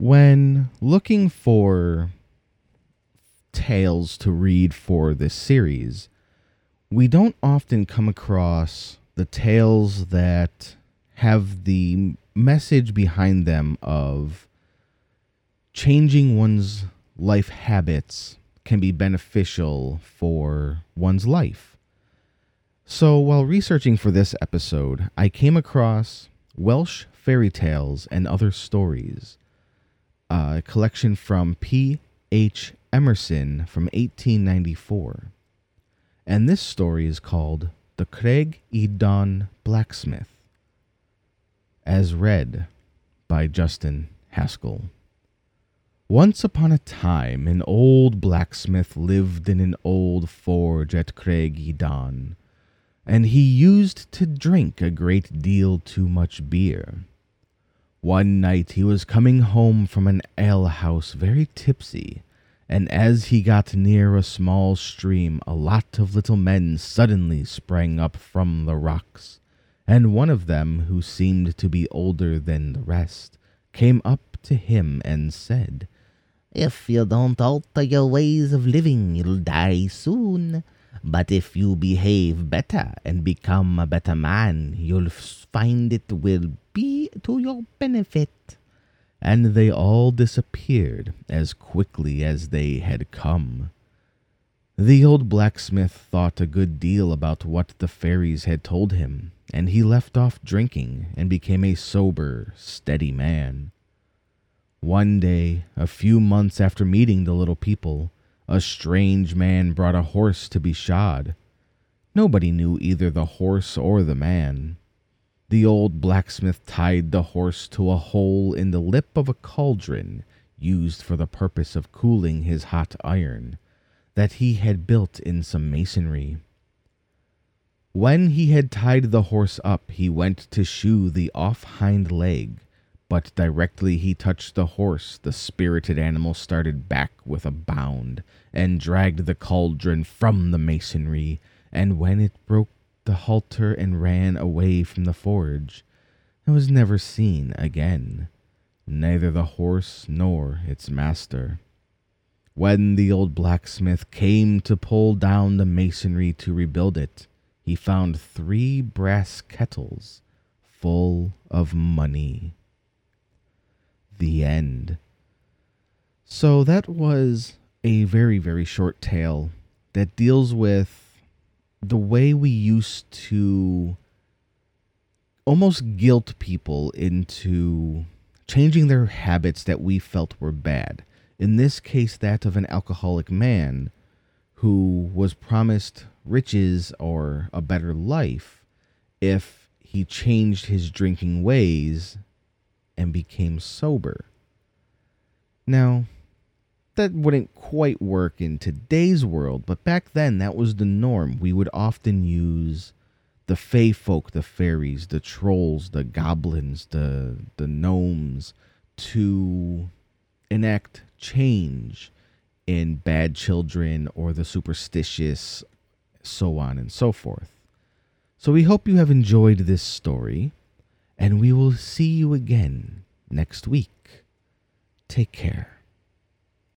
When looking for tales to read for this series, we don't often come across the tales that have the message behind them of changing one's life habits can be beneficial for one's life. So, while researching for this episode, I came across Welsh Fairy Tales and Other Stories, a collection from P. H. Emerson from 1894. And this story is called The Craig Don Blacksmith, as read by Justin Haskell. Once upon a time, an old blacksmith lived in an old forge at Craig Don, and he used to drink a great deal too much beer. One night he was coming home from an alehouse very tipsy, and as he got near a small stream, a lot of little men suddenly sprang up from the rocks, and one of them, who seemed to be older than the rest, came up to him and said, if you don't alter your ways of living, you'll die soon. But if you behave better and become a better man, you'll find it will be to your benefit. And they all disappeared as quickly as they had come. The old blacksmith thought a good deal about what the fairies had told him, and he left off drinking and became a sober, steady man. One day, a few months after meeting the little people, a strange man brought a horse to be shod. Nobody knew either the horse or the man. The old blacksmith tied the horse to a hole in the lip of a cauldron used for the purpose of cooling his hot iron that he had built in some masonry. When he had tied the horse up, he went to shoe the off hind leg but directly he touched the horse, the spirited animal started back with a bound and dragged the cauldron from the masonry. And when it broke the halter and ran away from the forge, and was never seen again, neither the horse nor its master. When the old blacksmith came to pull down the masonry to rebuild it, he found three brass kettles full of money the end. So that was a very, very short tale that deals with the way we used to almost guilt people into changing their habits that we felt were bad. In this case, that of an alcoholic man who was promised riches or a better life if he changed his drinking ways and became sober. Now, that wouldn't quite work in today's world, but back then that was the norm. We would often use the fey folk, the fairies, the trolls, the goblins, the the gnomes to enact change in bad children or the superstitious, so on and so forth. So we hope you have enjoyed this story and we will see you again next week. Take care.